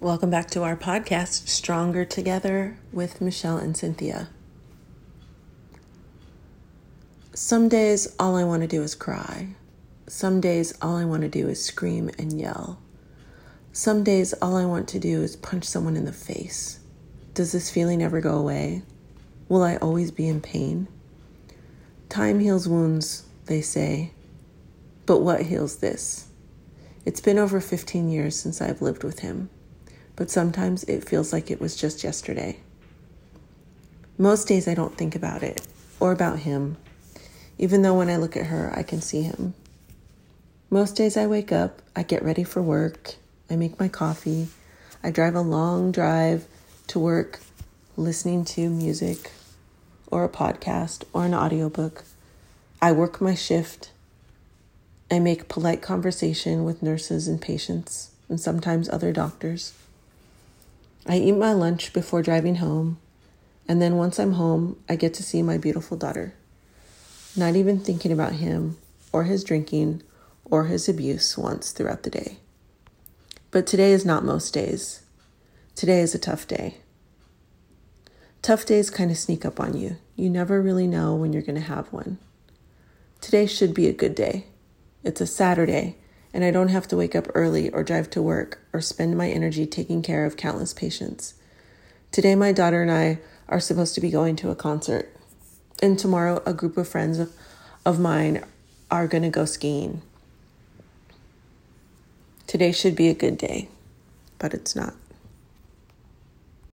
Welcome back to our podcast, Stronger Together with Michelle and Cynthia. Some days, all I want to do is cry. Some days, all I want to do is scream and yell. Some days, all I want to do is punch someone in the face. Does this feeling ever go away? Will I always be in pain? Time heals wounds, they say. But what heals this? It's been over 15 years since I've lived with him but sometimes it feels like it was just yesterday. Most days I don't think about it or about him, even though when I look at her, I can see him. Most days I wake up, I get ready for work, I make my coffee, I drive a long drive to work listening to music or a podcast or an audiobook. I work my shift. I make polite conversation with nurses and patients and sometimes other doctors. I eat my lunch before driving home, and then once I'm home, I get to see my beautiful daughter. Not even thinking about him or his drinking or his abuse once throughout the day. But today is not most days. Today is a tough day. Tough days kind of sneak up on you. You never really know when you're going to have one. Today should be a good day. It's a Saturday, and I don't have to wake up early or drive to work or spend my energy taking care of countless patients. Today, my daughter and I are supposed to be going to a concert, and tomorrow, a group of friends of, of mine are going to go skiing. Today should be a good day, but it's not.